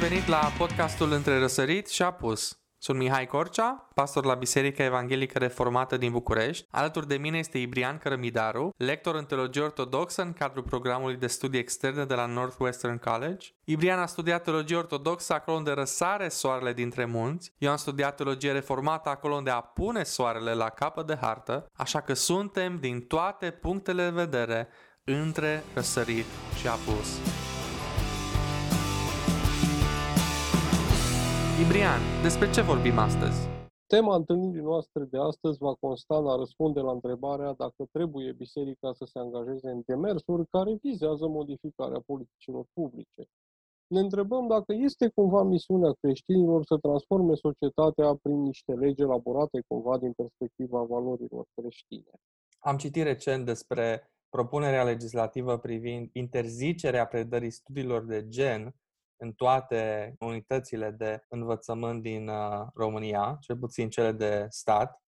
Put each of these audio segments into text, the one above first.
venit la podcastul Între Răsărit și Apus. Sunt Mihai Corcea, pastor la Biserica Evanghelică Reformată din București. Alături de mine este Ibrian Cărămidaru, lector în teologie ortodoxă în cadrul programului de studii externe de la Northwestern College. Ibrian a studiat teologie ortodoxă acolo unde răsare soarele dintre munți. Eu am studiat teologie reformată acolo unde apune soarele la capăt de hartă, așa că suntem din toate punctele de vedere între răsărit și apus. Ibrian, despre ce vorbim astăzi? Tema întâlnirii noastre de astăzi va consta în a răspunde la întrebarea dacă trebuie biserica să se angajeze în demersuri care vizează modificarea politicilor publice. Ne întrebăm dacă este cumva misiunea creștinilor să transforme societatea prin niște legi elaborate cumva din perspectiva valorilor creștine. Am citit recent despre propunerea legislativă privind interzicerea predării studiilor de gen în toate unitățile de învățământ din uh, România, cel puțin cele de stat,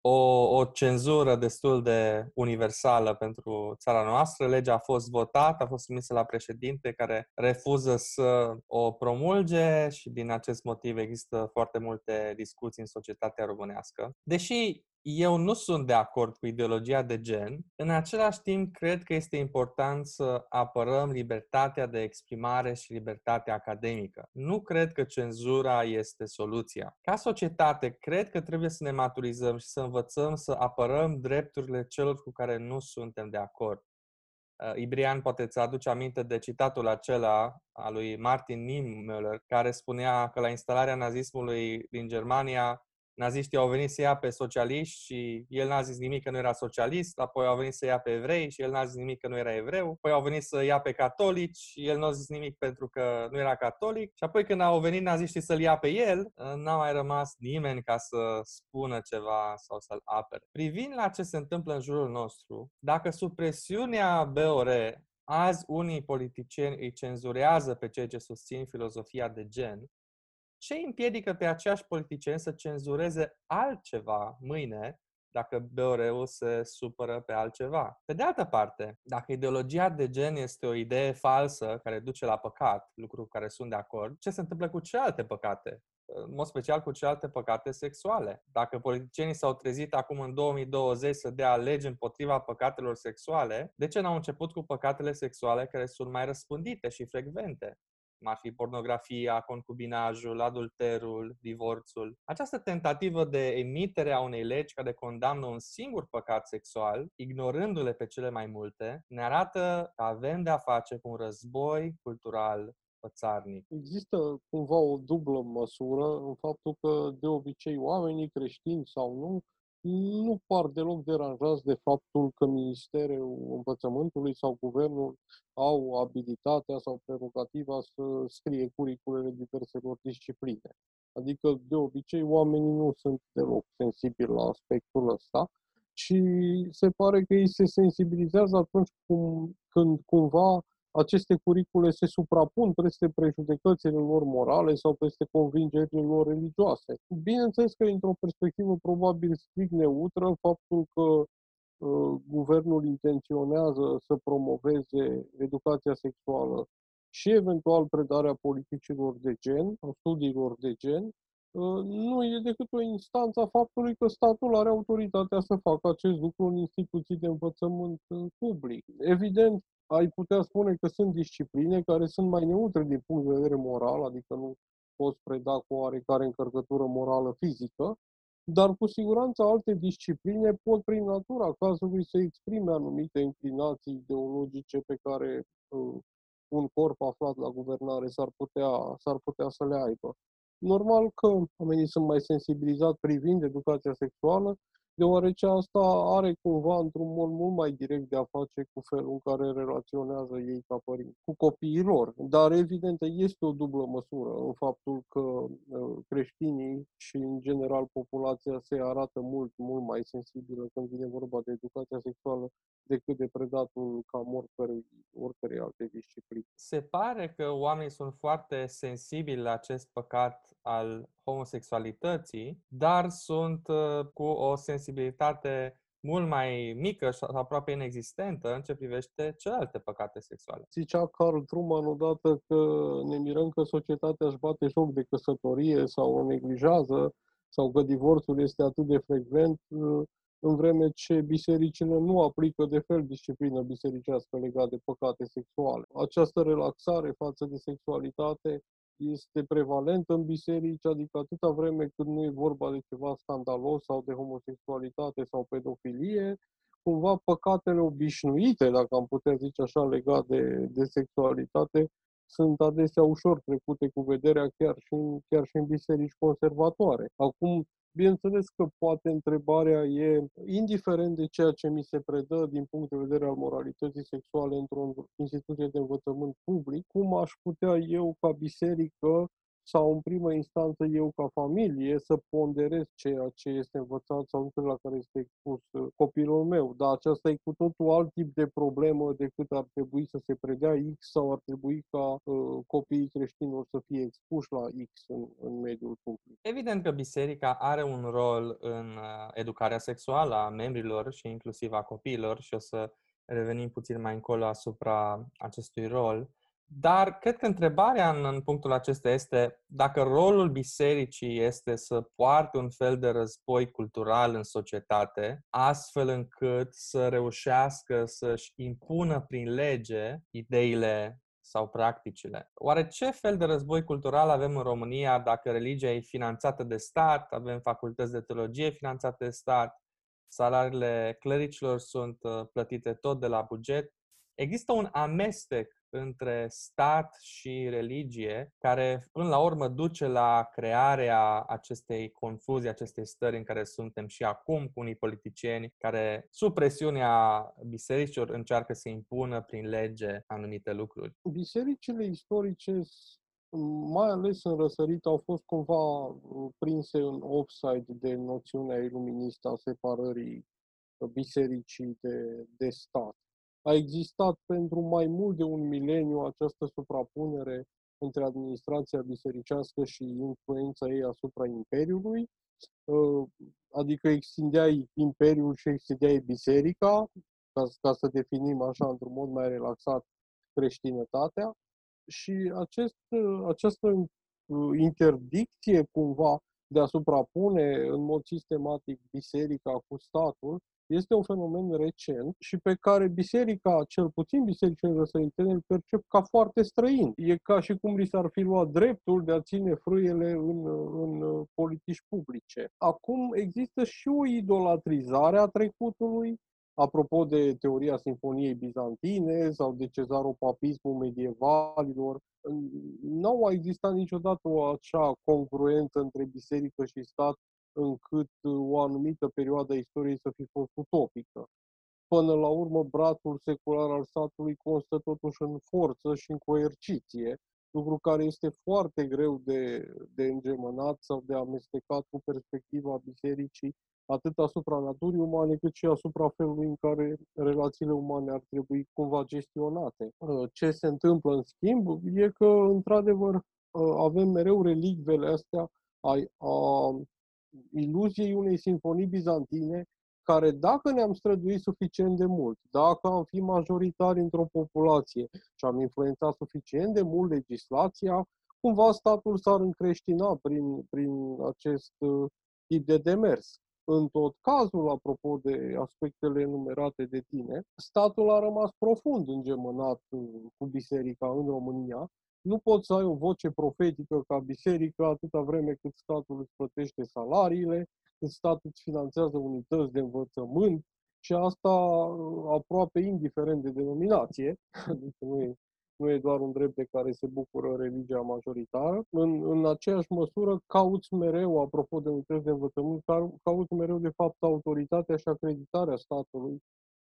o, o cenzură destul de universală pentru țara noastră. Legea a fost votată, a fost trimisă la președinte care refuză să o promulge și din acest motiv există foarte multe discuții în societatea românească. Deși eu nu sunt de acord cu ideologia de gen. În același timp, cred că este important să apărăm libertatea de exprimare și libertatea academică. Nu cred că cenzura este soluția. Ca societate, cred că trebuie să ne maturizăm și să învățăm să apărăm drepturile celor cu care nu suntem de acord. Uh, Ibrian poate ți aduce aminte de citatul acela al lui Martin Niemöller, care spunea că la instalarea nazismului din Germania, naziștii au venit să ia pe socialiști și el n-a zis nimic că nu era socialist, apoi au venit să ia pe evrei și el n-a zis nimic că nu era evreu, apoi au venit să ia pe catolici și el nu a zis nimic pentru că nu era catolic și apoi când au venit naziștii să-l ia pe el, n-a mai rămas nimeni ca să spună ceva sau să-l apere. Privind la ce se întâmplă în jurul nostru, dacă sub presiunea BOR azi unii politicieni îi cenzurează pe cei ce susțin filozofia de gen, ce împiedică pe aceiași politicieni să cenzureze altceva mâine dacă BOR-ul se supără pe altceva. Pe de altă parte, dacă ideologia de gen este o idee falsă care duce la păcat, lucru cu care sunt de acord, ce se întâmplă cu celelalte păcate? în mod special cu celelalte păcate sexuale. Dacă politicienii s-au trezit acum în 2020 să dea legi împotriva păcatelor sexuale, de ce n-au început cu păcatele sexuale care sunt mai răspândite și frecvente? Cum ar fi pornografia, concubinajul, adulterul, divorțul. Această tentativă de emitere a unei legi care condamnă un singur păcat sexual, ignorându-le pe cele mai multe, ne arată că avem de a face cu un război cultural țarnic. Există cumva o dublă măsură în faptul că de obicei oamenii creștini sau nu nu par deloc deranjați de faptul că Ministerul Învățământului sau Guvernul au abilitatea sau prerogativa să scrie curiculele diverselor discipline. Adică, de obicei, oamenii nu sunt deloc sensibili la aspectul ăsta și se pare că ei se sensibilizează atunci cum, când cumva aceste curicule se suprapun peste prejudecățile lor morale sau peste convingerile lor religioase. Bineînțeles că, într-o perspectivă probabil strict neutră, faptul că uh, guvernul intenționează să promoveze educația sexuală și eventual predarea politicilor de gen, studiilor de gen, uh, nu e decât o instanță a faptului că statul are autoritatea să facă acest lucru în instituții de învățământ uh, public. Evident, ai putea spune că sunt discipline care sunt mai neutre din punct de vedere moral, adică nu poți preda cu oarecare încărcătură morală fizică, dar cu siguranță alte discipline pot prin natura cazului să exprime anumite inclinații ideologice pe care uh, un corp aflat la guvernare s-ar putea, s-ar putea să le aibă. Normal că oamenii sunt mai sensibilizați privind educația sexuală deoarece asta are cumva într-un mod mult mai direct de a face cu felul în care relaționează ei ca părinți cu copiii lor. Dar evident este o dublă măsură în faptul că uh, creștinii și în general populația se arată mult, mult mai sensibilă când vine vorba de educația sexuală decât de predatul ca oricărei, oricărei alte discipline. Se pare că oamenii sunt foarte sensibili la acest păcat al homosexualității, dar sunt uh, cu o sensibilitate mult mai mică sau aproape inexistentă în ce privește celelalte păcate sexuale. Zicea Carl Truman odată că ne mirăm că societatea își bate joc de căsătorie sau o neglijează sau că divorțul este atât de frecvent, în vreme ce bisericile nu aplică de fel disciplină bisericească legată de păcate sexuale. Această relaxare față de sexualitate este prevalentă în biserici, adică atâta vreme când nu e vorba de ceva scandalos sau de homosexualitate sau pedofilie, cumva păcatele obișnuite, dacă am putea zice așa, legat de, de sexualitate, sunt adesea ușor trecute cu vederea chiar și, în, chiar și în biserici conservatoare. Acum, Bineînțeles că poate întrebarea e, indiferent de ceea ce mi se predă din punct de vedere al moralității sexuale într-o instituție de învățământ public, cum aș putea eu ca biserică sau în primă instanță eu ca familie să ponderez ceea ce este învățat sau lucrurile la care este expus uh, copilul meu. Dar aceasta e cu totul alt tip de problemă decât ar trebui să se predea X sau ar trebui ca uh, copiii creștinilor să fie expuși la X în, în mediul public. Evident că biserica are un rol în uh, educarea sexuală a membrilor și inclusiv a copiilor și o să revenim puțin mai încolo asupra acestui rol. Dar cred că întrebarea în, în punctul acesta este dacă rolul bisericii este să poarte un fel de război cultural în societate, astfel încât să reușească să-și impună prin lege ideile sau practicile. Oare ce fel de război cultural avem în România dacă religia e finanțată de stat, avem facultăți de teologie finanțate de stat, salariile clericilor sunt uh, plătite tot de la buget? Există un amestec între stat și religie, care până la urmă duce la crearea acestei confuzii, acestei stări în care suntem și acum cu unii politicieni care, sub presiunea bisericilor, încearcă să impună prin lege anumite lucruri. Bisericile istorice mai ales în răsărit, au fost cumva uh, prinse în offside de noțiunea iluministă a separării bisericii de, de stat a existat pentru mai mult de un mileniu această suprapunere între administrația bisericească și influența ei asupra Imperiului, uh, adică extindeai Imperiul și extindeai Biserica, ca, ca să definim așa într-un mod mai relaxat creștinătatea, și acest, această uh, interdicție cumva de a suprapune în mod sistematic biserica cu statul este un fenomen recent și pe care biserica, cel puțin bisericile răsăritene, îl percep ca foarte străin. E ca și cum li s-ar fi luat dreptul de a ține frâiele în, în politici publice. Acum există și o idolatrizare a trecutului, apropo de teoria Sinfoniei Bizantine sau de cezaropapismul medievalilor, nu a existat niciodată o așa congruență între biserică și stat încât o anumită perioadă a istoriei să fi fost utopică. Până la urmă, brațul secular al statului constă totuși în forță și în coerciție, lucru care este foarte greu de, de îngemănat sau de amestecat cu perspectiva bisericii, atât asupra naturii umane, cât și asupra felului în care relațiile umane ar trebui cumva gestionate. Ce se întâmplă, în schimb, e că, într-adevăr, avem mereu relicvele astea a, a iluziei unei sinfonii bizantine care dacă ne-am străduit suficient de mult, dacă am fi majoritari într-o populație și am influențat suficient de mult legislația, cumva statul s-ar încreștina prin, prin acest uh, tip de demers. În tot cazul, apropo de aspectele enumerate de tine, statul a rămas profund îngemânat uh, cu biserica în România nu poți să ai o voce profetică ca biserică atâta vreme cât statul îți plătește salariile, cât statul îți finanțează unități de învățământ și asta uh, aproape indiferent de denominație, adică nu e, nu e doar un drept de care se bucură religia majoritară. În, în aceeași măsură cauți mereu, apropo de unități de învățământ, cauți mereu de fapt autoritatea și acreditarea statului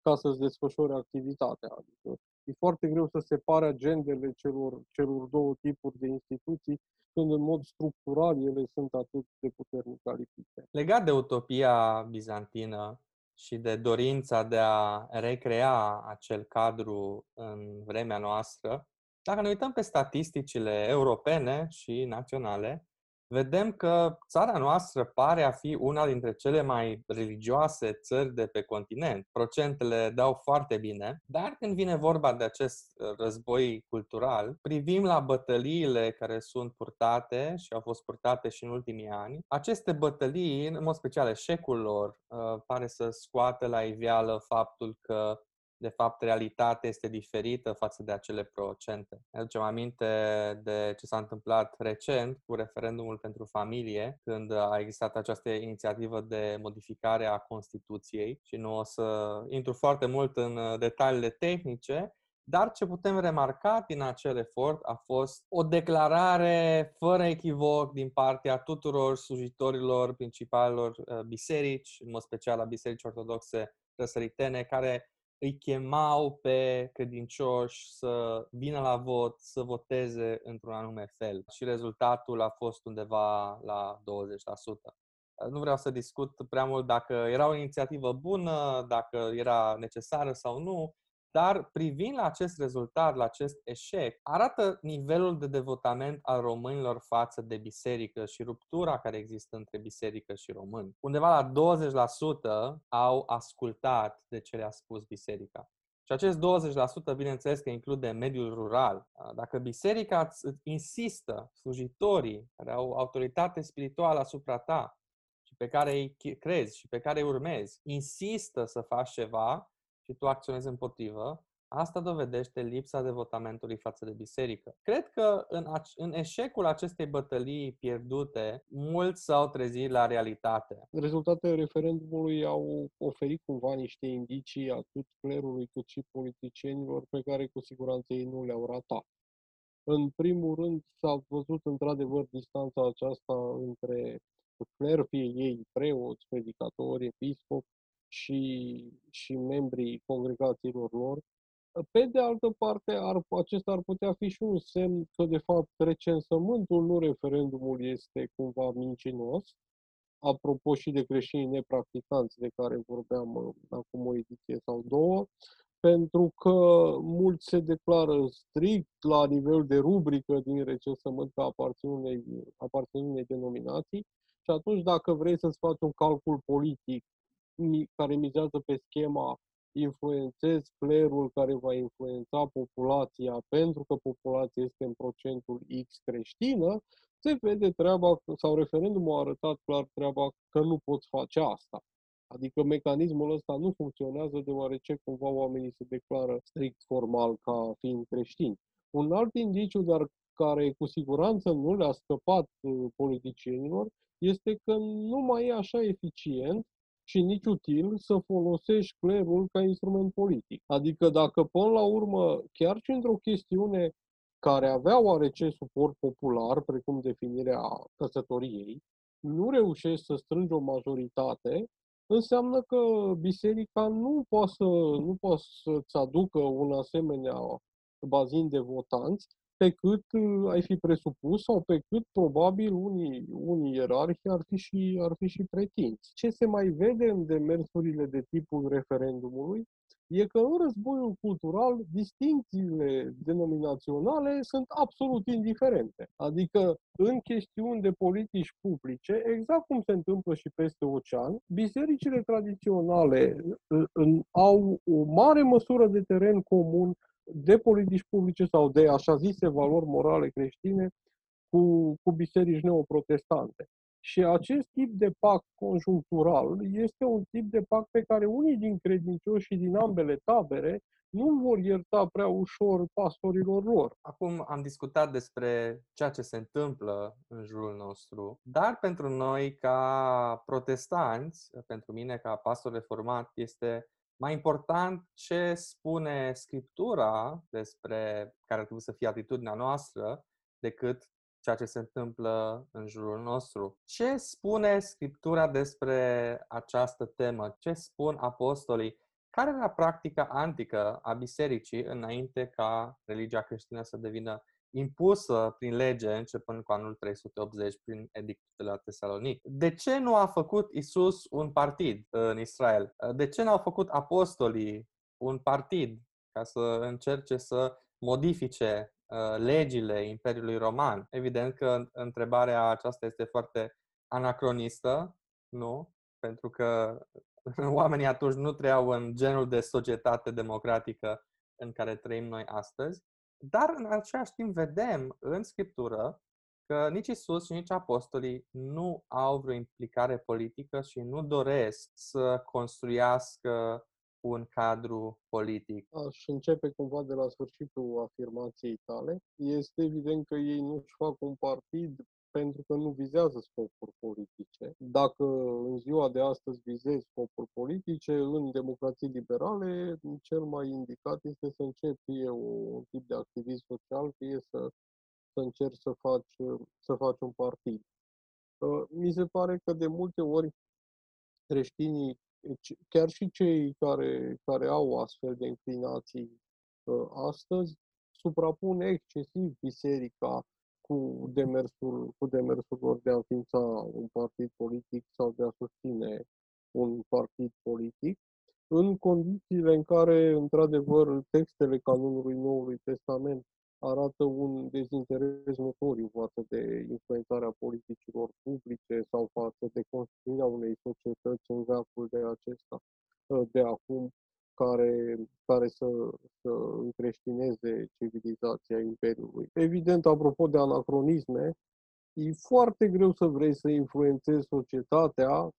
ca să-ți desfășori activitatea. Adică e foarte greu să separe agendele celor, celor două tipuri de instituții când în mod structural ele sunt atât de puternic alipite. Legat de utopia bizantină și de dorința de a recrea acel cadru în vremea noastră, dacă ne uităm pe statisticile europene și naționale, vedem că țara noastră pare a fi una dintre cele mai religioase țări de pe continent. Procentele dau foarte bine, dar când vine vorba de acest uh, război cultural, privim la bătăliile care sunt purtate și au fost purtate și în ultimii ani. Aceste bătălii, în mod special eșecul lor, uh, pare să scoată la iveală faptul că de fapt, realitatea este diferită față de acele procente. Ne aducem aminte de ce s-a întâmplat recent cu referendumul pentru familie, când a existat această inițiativă de modificare a Constituției și nu o să intru foarte mult în detaliile tehnice, dar ce putem remarca din acel efort a fost o declarare fără echivoc din partea tuturor slujitorilor principalilor uh, biserici, în mod special a bisericii ortodoxe răsăritene, care îi chemau pe credincioși să vină la vot, să voteze într-un anume fel. Și rezultatul a fost undeva la 20%. Nu vreau să discut prea mult dacă era o inițiativă bună, dacă era necesară sau nu, dar privind la acest rezultat, la acest eșec, arată nivelul de devotament al românilor față de biserică și ruptura care există între biserică și români. Undeva la 20% au ascultat de ce le-a spus biserica. Și acest 20%, bineînțeles că include mediul rural. Dacă biserica insistă, slujitorii care au autoritate spirituală asupra ta și pe care îi crezi și pe care îi urmezi, insistă să faci ceva, și tu acționezi împotrivă, asta dovedește lipsa devotamentului față de biserică. Cred că în, în eșecul acestei bătălii pierdute, mulți s-au trezit la realitate. Rezultatele referendumului au oferit cumva niște indicii atât clerului cât și politicienilor pe care cu siguranță ei nu le-au ratat. În primul rând s-a văzut într-adevăr distanța aceasta între cler, fie ei preoți, predicatori, episcopi, și, și membrii congregațiilor lor. Pe de altă parte, ar, acesta ar putea fi și un semn că, de fapt, recensământul, nu referendumul, este cumva mincinos, apropo și de creștinii nepracticanți de care vorbeam uh, acum o ediție sau două, pentru că mulți se declară strict la nivel de rubrică din recensământ ca aparțin unei, aparțin unei denominații și atunci dacă vrei să-ți faci un calcul politic care mizează pe schema influențez clerul care va influența populația pentru că populația este în procentul X creștină, se vede treaba, sau referendumul a arătat clar treaba că nu poți face asta. Adică mecanismul ăsta nu funcționează deoarece cumva oamenii se declară strict formal ca fiind creștini. Un alt indiciu, dar care cu siguranță nu le-a scăpat uh, politicienilor, este că nu mai e așa eficient și nici util să folosești clerul ca instrument politic. Adică dacă până la urmă, chiar și într-o chestiune care avea oarece suport popular, precum definirea căsătoriei, nu reușești să strângi o majoritate, înseamnă că biserica nu poate, să, nu poate să-ți aducă un asemenea bazin de votanți pe cât uh, ai fi presupus sau pe cât probabil unii, unii ierarhi ar fi, și, ar fi și pretinți. Ce se mai vede în demersurile de tipul referendumului e că în războiul cultural distincțiile denominaționale sunt absolut indiferente. Adică în chestiuni de politici publice, exact cum se întâmplă și peste ocean, bisericile tradiționale uh, au o mare măsură de teren comun de politici publice sau de așa zise valori morale creștine cu, cu biserici neoprotestante. Și acest tip de pact conjunctural este un tip de pact pe care unii din credincioși din ambele tabere nu vor ierta prea ușor pastorilor lor. Acum am discutat despre ceea ce se întâmplă în jurul nostru, dar pentru noi ca protestanți, pentru mine ca pastor reformat, este mai important ce spune Scriptura despre care trebuie să fie atitudinea noastră decât ceea ce se întâmplă în jurul nostru. Ce spune Scriptura despre această temă? Ce spun apostolii? Care era practica antică a bisericii înainte ca religia creștină să devină impusă prin lege începând cu anul 380 prin edictul de la Tesalonic. De ce nu a făcut Isus un partid în Israel? De ce nu au făcut apostolii un partid ca să încerce să modifice uh, legile Imperiului Roman. Evident că întrebarea aceasta este foarte anacronistă, nu? Pentru că oamenii atunci nu trăiau în genul de societate democratică în care trăim noi astăzi, dar în același timp vedem în Scriptură că nici Isus și nici apostolii nu au vreo implicare politică și nu doresc să construiască un cadru politic. Aș începe cumva de la sfârșitul afirmației tale. Este evident că ei nu-și fac un partid pentru că nu vizează scopuri politice. Dacă în ziua de astăzi vizezi scopuri politice, în democrații liberale, cel mai indicat este să începi fie un tip de activism social, fie să, să încerci să faci, să faci un partid. Uh, mi se pare că de multe ori creștinii, chiar și cei care, care au astfel de inclinații uh, astăzi, suprapun excesiv biserica cu demersul, cu demersul lor de a înființa un partid politic sau de a susține un partid politic, în condițiile în care, într-adevăr, textele canonului Noului Testament arată un dezinteres notoriu față de influențarea politicilor publice sau față de construirea unei societăți în veacul de acesta, de acum, care, care să, să încreștineze civilizația Imperiului. Evident, apropo de anacronisme, e foarte greu să vrei să influențezi societatea,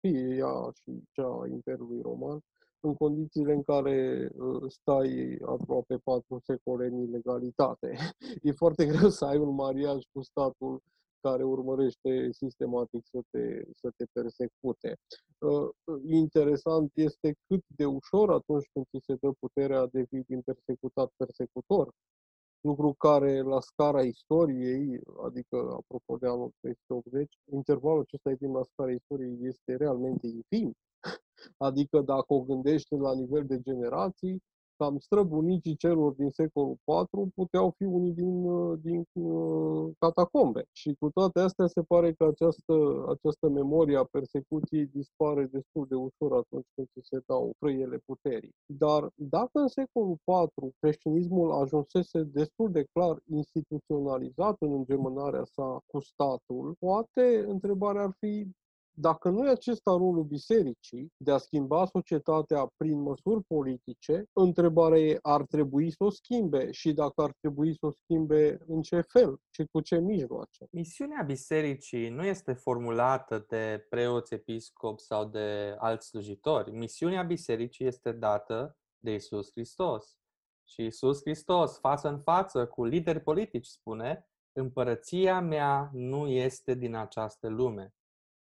fie ea și cea a Imperiului Roman, în condițiile în care uh, stai aproape patru secole în ilegalitate. E foarte greu să ai un mariaj cu statul care urmărește sistematic să te, să te persecute. Uh, interesant este cât de ușor atunci când ți se dă puterea devii din persecutat persecutor, lucru care la scara istoriei, adică apropo de anul 380, intervalul acesta de timp la scara istoriei este realmente infim. Adică dacă o gândești la nivel de generații, cam străbunicii celor din secolul IV puteau fi unii din, uh, din uh, catacombe. Și cu toate astea se pare că această, această memorie a persecuției dispare destul de ușor atunci când se dau frâiele puterii. Dar dacă în secolul IV creștinismul ajunsese destul de clar instituționalizat în îngemânarea sa cu statul, poate întrebarea ar fi dacă nu e acesta rolul bisericii de a schimba societatea prin măsuri politice, întrebarea e, ar trebui să o schimbe și dacă ar trebui să o schimbe în ce fel și cu ce mijloace? Misiunea bisericii nu este formulată de preoți, episcop sau de alți slujitori. Misiunea bisericii este dată de Isus Hristos. Și Isus Hristos, față în față cu lideri politici, spune, împărăția mea nu este din această lume.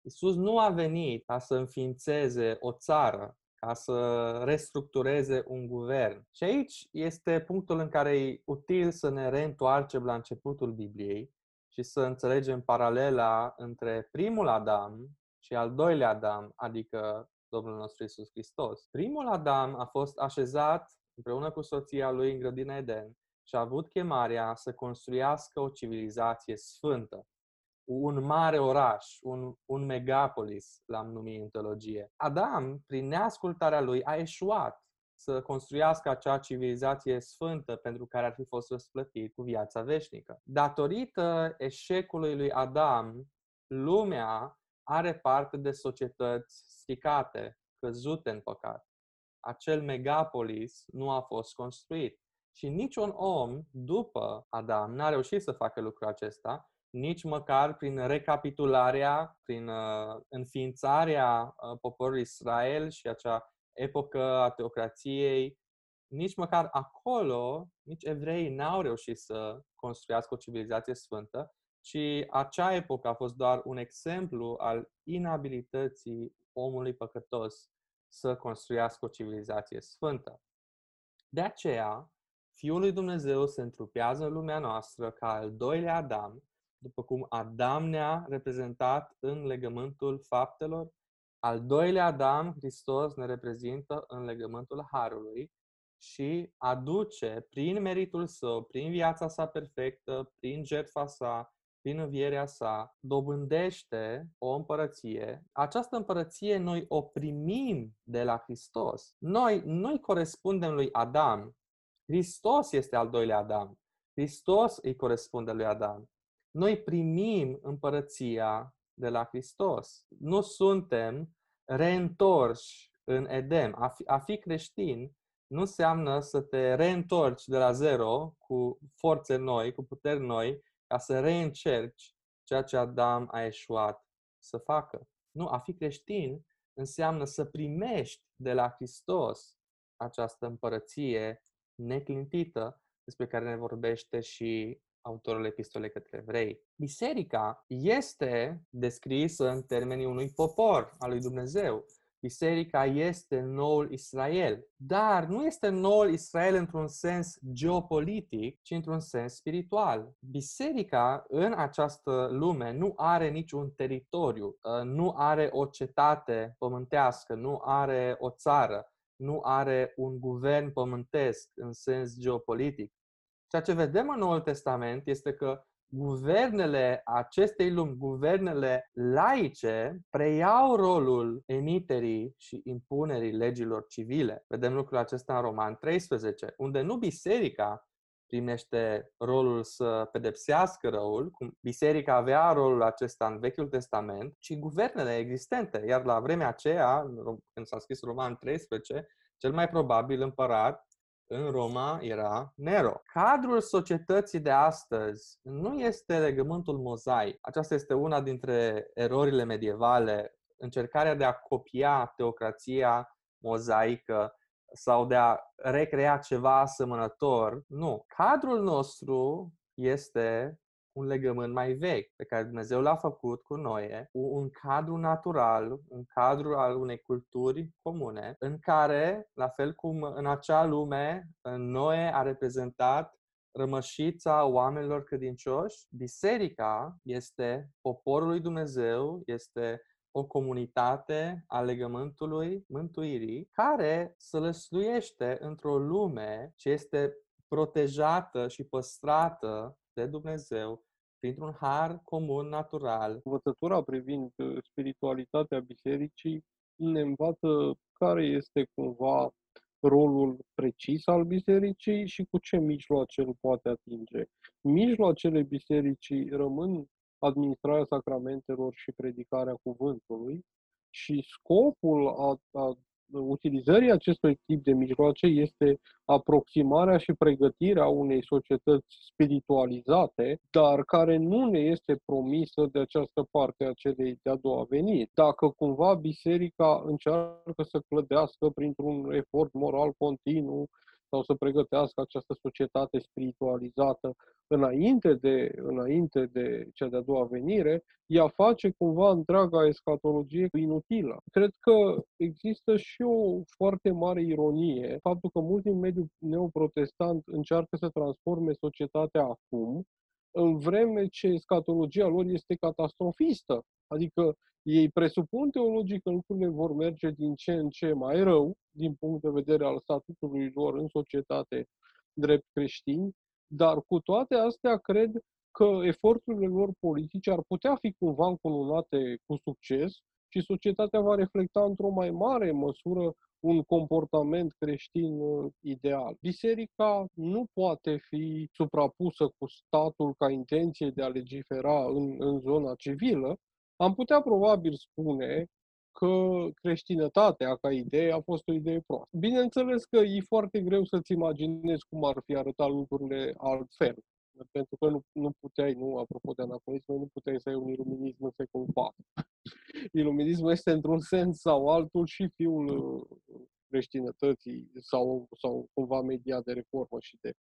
Isus nu a venit ca să înființeze o țară, ca să restructureze un guvern. Și aici este punctul în care e util să ne reîntoarcem la începutul Bibliei și să înțelegem paralela între primul Adam și al doilea Adam, adică Domnul nostru Isus Hristos. Primul Adam a fost așezat împreună cu soția lui în grădina Eden și a avut chemarea să construiască o civilizație sfântă un mare oraș, un, un megapolis, l-am numit în teologie. Adam, prin neascultarea lui, a eșuat să construiască acea civilizație sfântă pentru care ar fi fost răsplătit cu viața veșnică. Datorită eșecului lui Adam, lumea are parte de societăți stricate, căzute în păcat. Acel megapolis nu a fost construit. Și niciun om, după Adam, n-a reușit să facă lucrul acesta, nici măcar prin recapitularea, prin uh, înființarea uh, poporului Israel și acea epocă a teocrației, nici măcar acolo, nici evreii n-au reușit să construiască o civilizație sfântă, ci acea epocă a fost doar un exemplu al inabilității omului păcătos să construiască o civilizație sfântă. De aceea, Fiul lui Dumnezeu se întrupează în lumea noastră ca al doilea Adam, după cum Adam ne-a reprezentat în legământul faptelor, al doilea Adam, Hristos, ne reprezintă în legământul Harului și aduce prin meritul său, prin viața sa perfectă, prin jertfa sa, prin învierea sa, dobândește o împărăție. Această împărăție noi o primim de la Hristos. Noi, noi corespundem lui Adam. Hristos este al doilea Adam. Hristos îi corespunde lui Adam. Noi primim împărăția de la Hristos. Nu suntem reîntorși în Edem. A fi, a fi creștin nu înseamnă să te reîntorci de la zero cu forțe noi, cu puteri noi, ca să reîncerci ceea ce Adam a eșuat să facă. Nu, a fi creștin înseamnă să primești de la Hristos această împărăție neclintită despre care ne vorbește și autorul epistolei către evrei. Biserica este descrisă în termenii unui popor al lui Dumnezeu. Biserica este noul Israel, dar nu este noul Israel într-un sens geopolitic, ci într-un sens spiritual. Biserica în această lume nu are niciun teritoriu, ă, nu are o cetate pământească, nu are o țară, nu are un guvern pământesc în sens geopolitic. Ceea ce vedem în Noul Testament este că guvernele acestei lumi, guvernele laice, preiau rolul emiterii și impunerii legilor civile. Vedem lucrul acesta în Roman 13, unde nu biserica primește rolul să pedepsească răul, cum biserica avea rolul acesta în Vechiul Testament, ci guvernele existente. Iar la vremea aceea, când s-a scris Roman 13, cel mai probabil împărat în Roma era Nero. Cadrul societății de astăzi nu este legământul mozaic. Aceasta este una dintre erorile medievale, încercarea de a copia teocrația mozaică sau de a recrea ceva asemănător. Nu. Cadrul nostru este un legământ mai vechi pe care Dumnezeu l-a făcut cu noi, un cadru natural, un cadru al unei culturi comune, în care, la fel cum în acea lume, Noe a reprezentat rămășița oamenilor credincioși, biserica este poporul lui Dumnezeu, este o comunitate a legământului mântuirii care sălăsluiește într-o lume ce este protejată și păstrată de Dumnezeu printr-un har comun natural. Învățătura privind uh, spiritualitatea bisericii ne învață care este cumva rolul precis al bisericii și cu ce mijloace îl poate atinge. Mijloacele bisericii rămân administrarea sacramentelor și predicarea cuvântului și scopul a, a utilizării acestui tip de mijloace este aproximarea și pregătirea unei societăți spiritualizate, dar care nu ne este promisă de această parte a celei de-a doua veniri. Dacă cumva biserica încearcă să clădească printr-un efort moral continuu sau să pregătească această societate spiritualizată înainte de, înainte de cea de-a doua venire, ea face cumva întreaga escatologie inutilă. Cred că există și o foarte mare ironie, faptul că mulți din mediul neoprotestant încearcă să transforme societatea acum, în vreme ce escatologia lor este catastrofistă. Adică ei presupun teologic că lucrurile vor merge din ce în ce mai rău, din punct de vedere al statutului lor în societate drept creștini, dar cu toate astea cred că eforturile lor politice ar putea fi cumva încununate cu succes și societatea va reflecta într-o mai mare măsură un comportament creștin uh, ideal. Biserica nu poate fi suprapusă cu statul ca intenție de a legifera în, în zona civilă. Am putea probabil spune că creștinătatea ca idee a fost o idee proastă. Bineînțeles că e foarte greu să-ți imaginezi cum ar fi arătat lucrurile altfel. Pentru că nu, nu puteai, nu, apropo de anacronism, nu puteai să ai un iluminism în secolul IV. Iluminismul este într-un sens sau altul și fiul uh, creștinătății sau, sau cumva mediat de reformă și de,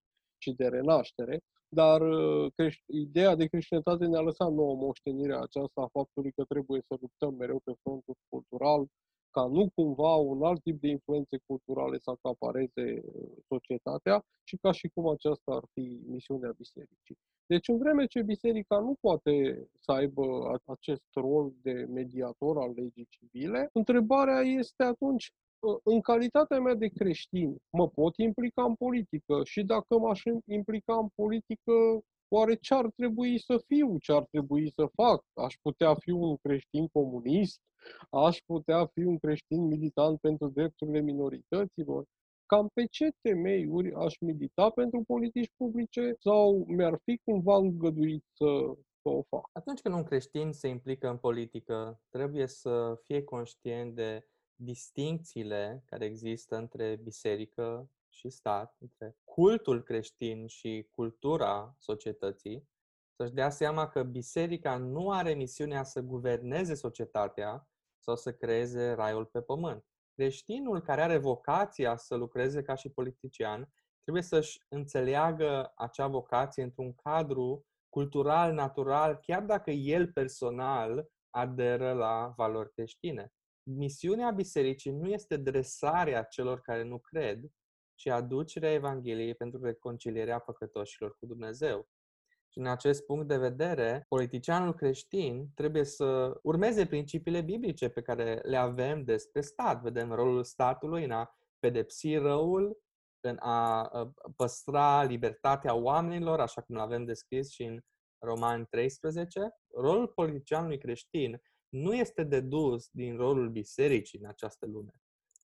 și de renaștere. Dar uh, creș- ideea de creștinătate ne-a lăsat nouă moștenirea aceasta a faptului că trebuie să luptăm mereu pe frontul cultural, ca nu cumva un alt tip de influențe culturale să acapareze uh, societatea și ca și cum aceasta ar fi misiunea bisericii. Deci, în vreme ce biserica nu poate să aibă acest rol de mediator al legii civile, întrebarea este atunci în calitatea mea de creștin, mă pot implica în politică și dacă m-aș implica în politică, oare ce ar trebui să fiu, ce ar trebui să fac? Aș putea fi un creștin comunist? Aș putea fi un creștin militant pentru drepturile minorităților? cam pe ce temeiuri aș milita pentru politici publice sau mi-ar fi cumva îngăduit să, să o fac. Atunci când un creștin se implică în politică, trebuie să fie conștient de distincțiile care există între biserică și stat, între cultul creștin și cultura societății, să-și dea seama că biserica nu are misiunea să guverneze societatea sau să creeze raiul pe pământ. Creștinul care are vocația să lucreze ca și politician trebuie să-și înțeleagă acea vocație într-un cadru cultural, natural, chiar dacă el personal aderă la valori creștine. Misiunea bisericii nu este dresarea celor care nu cred, ci aducerea Evangheliei pentru reconcilierea păcătoșilor cu Dumnezeu. Și în acest punct de vedere, politicianul creștin trebuie să urmeze principiile biblice pe care le avem despre stat. Vedem rolul statului în a pedepsi răul, în a păstra libertatea oamenilor, așa cum l-avem descris și în Romani 13. Rolul politicianului creștin nu este dedus din rolul bisericii în această lume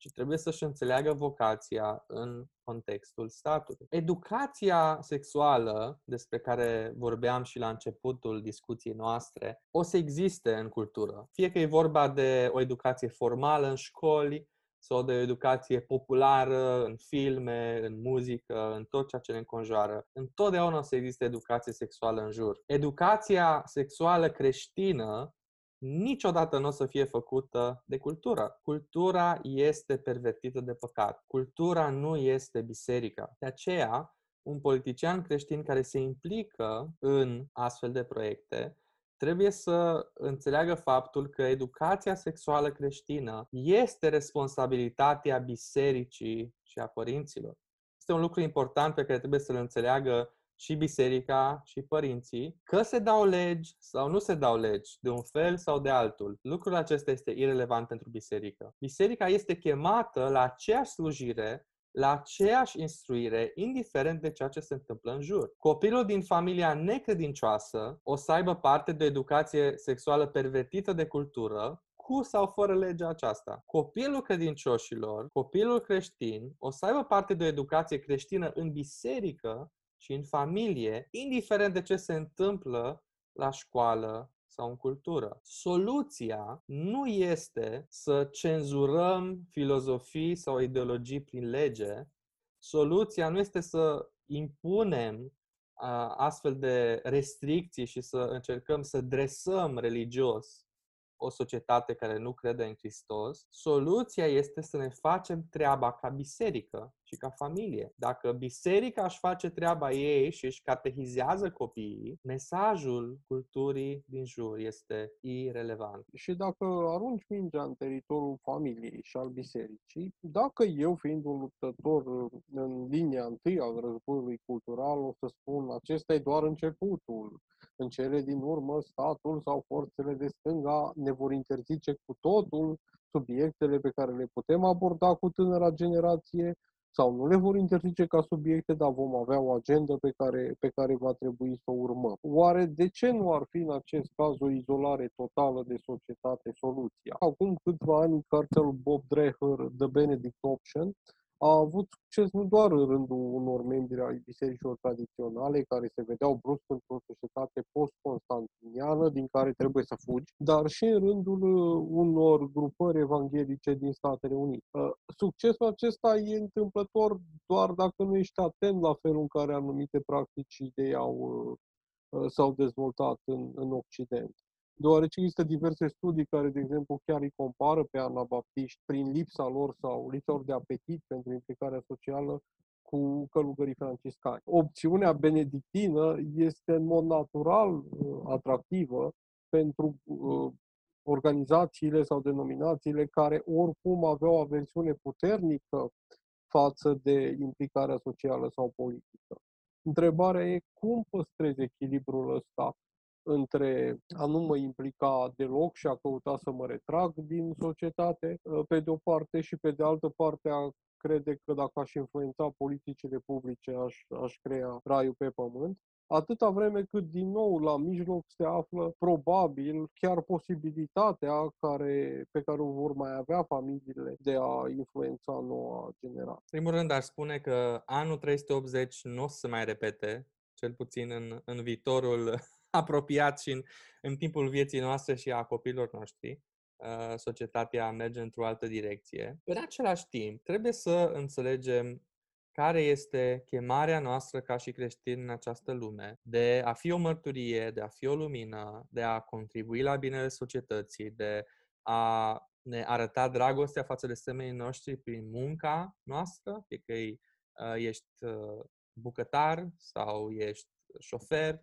ci trebuie să-și înțeleagă vocația în contextul statului. Educația sexuală, despre care vorbeam și la începutul discuției noastre, o să existe în cultură. Fie că e vorba de o educație formală în școli, sau de o educație populară în filme, în muzică, în tot ceea ce ne înconjoară. Întotdeauna o să existe educație sexuală în jur. Educația sexuală creștină niciodată nu o să fie făcută de cultură. Cultura este pervertită de păcat. Cultura nu este biserica. De aceea, un politician creștin care se implică în astfel de proiecte trebuie să înțeleagă faptul că educația sexuală creștină este responsabilitatea bisericii și a părinților. Este un lucru important pe care trebuie să-l înțeleagă și biserica și părinții că se dau legi sau nu se dau legi, de un fel sau de altul. Lucrul acesta este irelevant pentru biserică. Biserica este chemată la aceeași slujire la aceeași instruire, indiferent de ceea ce se întâmplă în jur. Copilul din familia necredincioasă o să aibă parte de educație sexuală pervertită de cultură, cu sau fără legea aceasta. Copilul credincioșilor, copilul creștin, o să aibă parte de o educație creștină în biserică, și în familie, indiferent de ce se întâmplă la școală sau în cultură. Soluția nu este să cenzurăm filozofii sau ideologii prin lege. Soluția nu este să impunem astfel de restricții și să încercăm să dresăm religios o societate care nu crede în Hristos, soluția este să ne facem treaba ca biserică și ca familie. Dacă biserica își face treaba ei și își catehizează copiii, mesajul culturii din jur este irrelevant. Și dacă arunci mingea în teritoriul familiei și al bisericii, dacă eu, fiind un luptător în linia întâi al războiului cultural, o să spun acesta e doar începutul, în cele din urmă statul sau forțele de stânga ne vor interzice cu totul subiectele pe care le putem aborda cu tânăra generație sau nu le vor interzice ca subiecte, dar vom avea o agendă pe care, pe care va trebui să o urmăm. Oare de ce nu ar fi în acest caz o izolare totală de societate soluția? Acum câțiva ani, cartelul Bob Dreher, The Benedict Option, a avut succes nu doar în rândul unor membri ai bisericilor tradiționale care se vedeau brusc într-o societate post-constantiniană din care trebuie să fugi, dar și în rândul uh, unor grupări evanghelice din Statele Unite. Uh, succesul acesta e întâmplător doar dacă nu ești atent la felul în care anumite practici idei au, uh, s-au dezvoltat în, în Occident deoarece există diverse studii care, de exemplu, chiar îi compară pe anabaptiști prin lipsa lor sau lipsa lor de apetit pentru implicarea socială cu călugării franciscani. Opțiunea benedictină este în mod natural uh, atractivă pentru uh, organizațiile sau denominațiile care oricum aveau o aversiune puternică față de implicarea socială sau politică. Întrebarea e cum păstrezi echilibrul ăsta între a nu mă implica deloc și a căuta să mă retrag din societate, ă, pe de o parte, și pe de altă parte a crede că dacă aș influența politicile publice, aș, aș crea raiul pe pământ. atâta vreme cât din nou la mijloc se află probabil chiar posibilitatea care, pe care o vor mai avea familiile de a influența noua generație. În primul rând, aș spune că anul 380 nu o să se mai repete, cel puțin în, în viitorul apropiat și în, în timpul vieții noastre și a copiilor noștri. Uh, societatea merge într-o altă direcție. În același timp, trebuie să înțelegem care este chemarea noastră ca și creștini în această lume, de a fi o mărturie, de a fi o lumină, de a contribui la binele societății, de a ne arăta dragostea față de semenii noștri prin munca noastră, fie că ești uh, bucătar sau ești șofer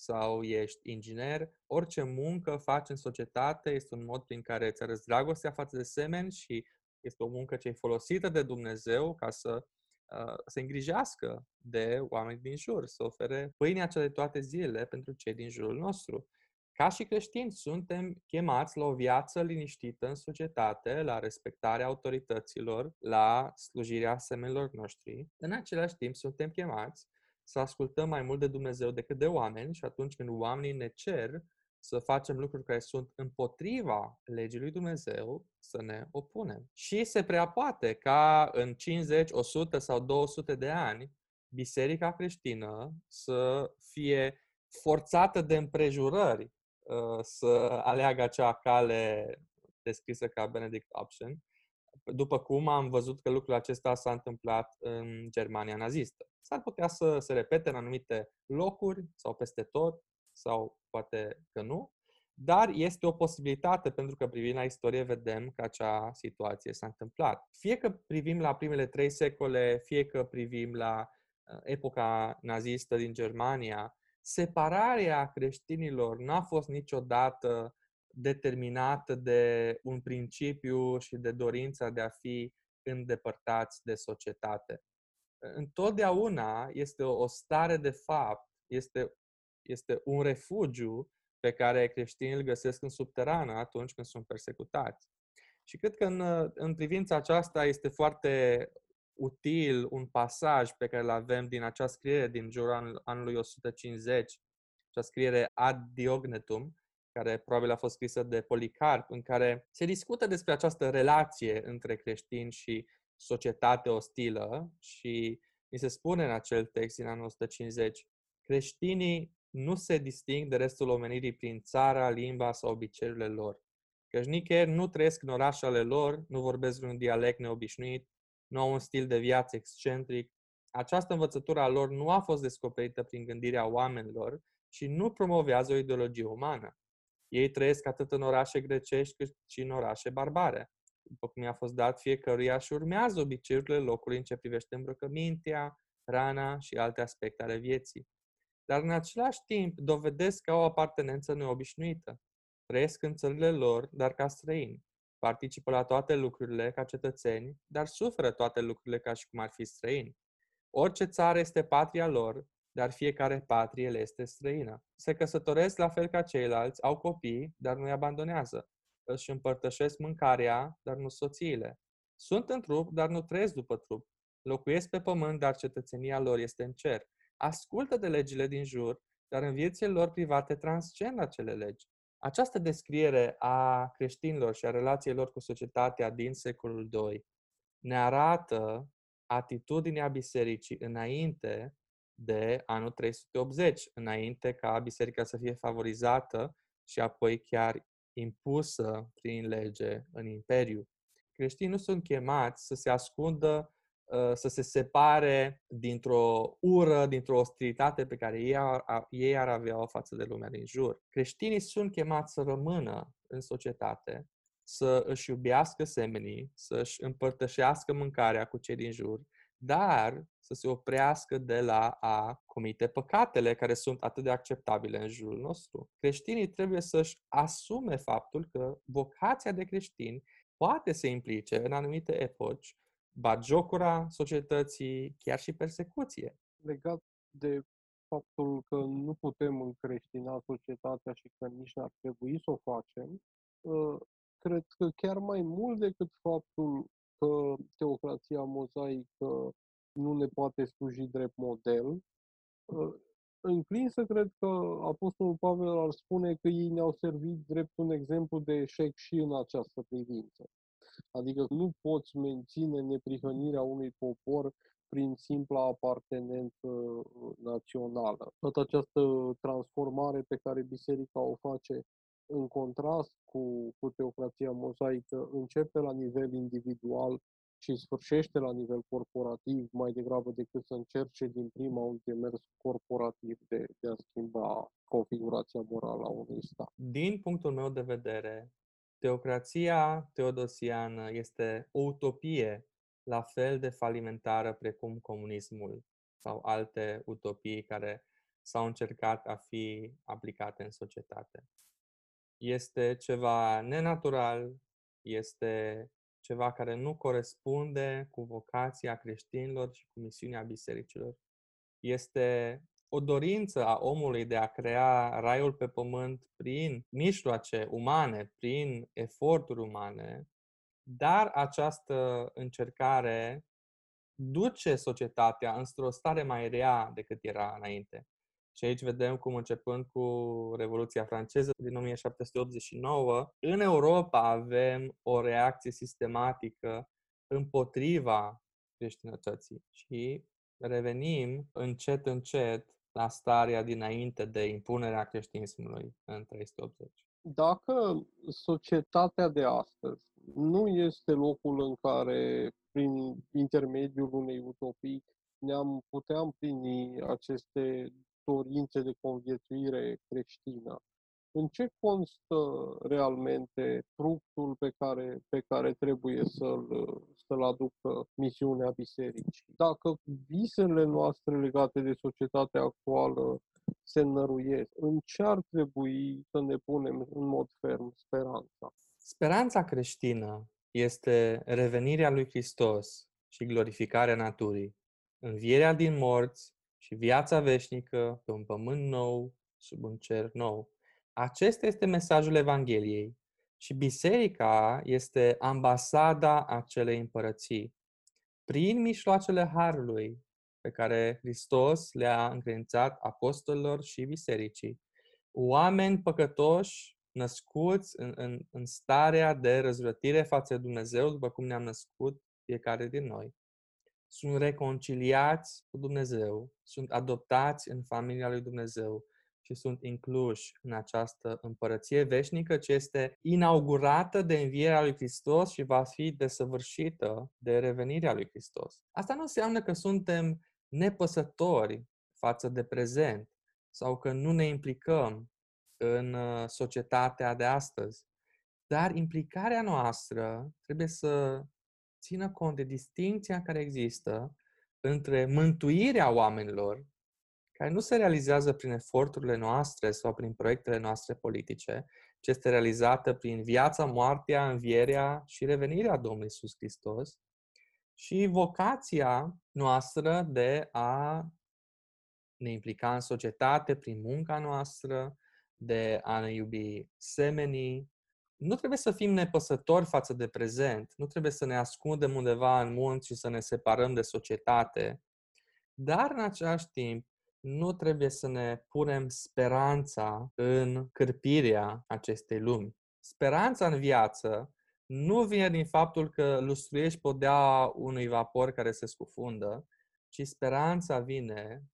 sau ești inginer, orice muncă faci în societate este un mod prin care îți arăți dragostea față de semeni și este o muncă ce e folosită de Dumnezeu ca să uh, se îngrijească de oameni din jur, să ofere pâinea cea de toate zilele pentru cei din jurul nostru. Ca și creștini, suntem chemați la o viață liniștită în societate, la respectarea autorităților, la slujirea semenilor noștri. În același timp, suntem chemați să ascultăm mai mult de Dumnezeu decât de oameni și atunci când oamenii ne cer să facem lucruri care sunt împotriva legii lui Dumnezeu, să ne opunem. Și se prea poate ca în 50, 100 sau 200 de ani biserica creștină să fie forțată de împrejurări uh, să aleagă acea cale descrisă ca Benedict Option, după cum am văzut că lucrul acesta s-a întâmplat în Germania nazistă. S-ar putea să se repete în anumite locuri sau peste tot, sau poate că nu, dar este o posibilitate pentru că privind la istorie vedem că acea situație s-a întâmplat. Fie că privim la primele trei secole, fie că privim la uh, epoca nazistă din Germania, separarea creștinilor n-a fost niciodată determinată de un principiu și de dorința de a fi îndepărtați de societate. Întotdeauna este o stare de fapt, este, este un refugiu pe care creștinii îl găsesc în subterană atunci când sunt persecutați. Și cred că în, în privința aceasta este foarte util un pasaj pe care îl avem din acea scriere din jurul anului 150, acea scriere Ad Diognetum, care probabil a fost scrisă de Policarp, în care se discută despre această relație între creștini și societate ostilă și mi se spune în acel text din anul 150, creștinii nu se disting de restul omenirii prin țara, limba sau obiceiurile lor. Căci nicăieri nu trăiesc în orașele lor, nu vorbesc un dialect neobișnuit, nu au un stil de viață excentric. Această învățătură a lor nu a fost descoperită prin gândirea oamenilor și nu promovează o ideologie umană. Ei trăiesc atât în orașe grecești cât și în orașe barbare. După cum i-a fost dat fiecăruia și urmează obiceiurile locului în ce privește îmbrăcămintea, rana și alte aspecte ale vieții. Dar în același timp dovedesc că au o apartenență neobișnuită. Trăiesc în țările lor, dar ca străini. Participă la toate lucrurile ca cetățeni, dar suferă toate lucrurile ca și cum ar fi străini. Orice țară este patria lor, dar fiecare patrie le este străină. Se căsătoresc la fel ca ceilalți, au copii, dar nu-i abandonează. Își împărtășesc mâncarea, dar nu soțiile. Sunt în trup, dar nu trăiesc după trup. Locuiesc pe pământ, dar cetățenia lor este în cer. Ascultă de legile din jur, dar în viețile lor private transcend acele legi. Această descriere a creștinilor și a relației lor cu societatea din secolul II ne arată atitudinea bisericii înainte de anul 380, înainte ca biserica să fie favorizată și apoi chiar impusă prin lege în imperiu. Creștinii nu sunt chemați să se ascundă, uh, să se separe dintr-o ură, dintr-o ostilitate pe care ei ar, ei ar avea-o față de lumea din jur. Creștinii sunt chemați să rămână în societate, să își iubească semenii, să își împărtășească mâncarea cu cei din jur, dar să se oprească de la a comite păcatele care sunt atât de acceptabile în jurul nostru. Creștinii trebuie să-și asume faptul că vocația de creștin poate să implice în anumite epoci bagiocura societății, chiar și persecuție. Legat de faptul că nu putem încreștina societatea și că nici n-ar trebui să o facem, ă, cred că chiar mai mult decât faptul că teocrația mozaică nu ne poate sluji drept model. Ă, înclin să cred că Apostolul Pavel ar spune că ei ne-au servit drept un exemplu de eșec și în această privință. Adică nu poți menține neprihănirea unui popor prin simpla apartenență națională. Toată această transformare pe care biserica o face în contrast cu, cu teocrația mozaică începe la nivel individual și sfârșește la nivel corporativ mai degrabă decât să încerce din prima un demers corporativ de, de a schimba configurația morală a unui stat. Din punctul meu de vedere, teocrația teodosiană este o utopie la fel de falimentară precum comunismul sau alte utopii care s-au încercat a fi aplicate în societate. Este ceva nenatural, este ceva care nu corespunde cu vocația creștinilor și cu misiunea bisericilor. Este o dorință a omului de a crea raiul pe pământ prin mijloace umane, prin eforturi umane, dar această încercare duce societatea într-o stare mai rea decât era înainte. Și aici vedem cum începând cu Revoluția franceză din 1789, în Europa avem o reacție sistematică împotriva creștinătății și revenim încet, încet la starea dinainte de impunerea creștinismului în 380. Dacă societatea de astăzi nu este locul în care, prin intermediul unei utopii, ne-am putea împlini aceste dorințe de conviețuire creștină. În ce constă realmente fructul pe care, pe care trebuie să-l, să-l aducă misiunea bisericii? Dacă visele noastre legate de societatea actuală se năruiesc, în ce ar trebui să ne punem în mod ferm speranța? Speranța creștină este revenirea lui Hristos și glorificarea naturii, învierea din morți și viața veșnică pe un pământ nou, sub un cer nou. Acesta este mesajul Evangheliei și biserica este ambasada acelei împărății. Prin mișloacele Harului pe care Hristos le-a încredințat apostolilor și bisericii, oameni păcătoși născuți în, în, în starea de răzvrătire față de Dumnezeu, după cum ne-am născut fiecare din noi. Sunt reconciliați cu Dumnezeu, sunt adoptați în familia lui Dumnezeu și sunt incluși în această împărăție veșnică ce este inaugurată de învierea lui Hristos și va fi desăvârșită de revenirea lui Hristos. Asta nu înseamnă că suntem nepăsători față de prezent sau că nu ne implicăm în uh, societatea de astăzi. Dar implicarea noastră trebuie să țină cont de distinția care există între mântuirea oamenilor, care nu se realizează prin eforturile noastre sau prin proiectele noastre politice, ci este realizată prin viața, moartea, învierea și revenirea Domnului Iisus Hristos, și vocația noastră de a ne implica în societate prin munca noastră, de a ne iubi semenii. Nu trebuie să fim nepăsători față de prezent, nu trebuie să ne ascundem undeva în munți și să ne separăm de societate, dar în același timp nu trebuie să ne punem speranța în cârpirea acestei lumi. Speranța în viață nu vine din faptul că lustruiești podea unui vapor care se scufundă, ci speranța vine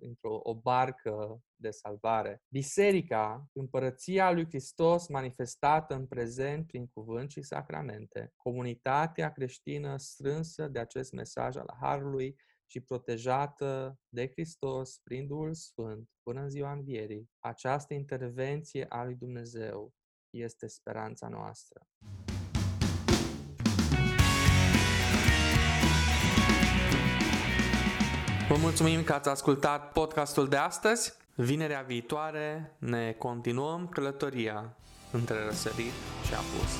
într-o o barcă de salvare. Biserica, împărăția lui Hristos manifestată în prezent prin cuvânt și sacramente, comunitatea creștină strânsă de acest mesaj al Harului și protejată de Hristos prin Duhul Sfânt până în ziua învierii, această intervenție a lui Dumnezeu este speranța noastră. Vă mulțumim că ați ascultat podcastul de astăzi. Vinerea viitoare ne continuăm călătoria între răsărit și apus.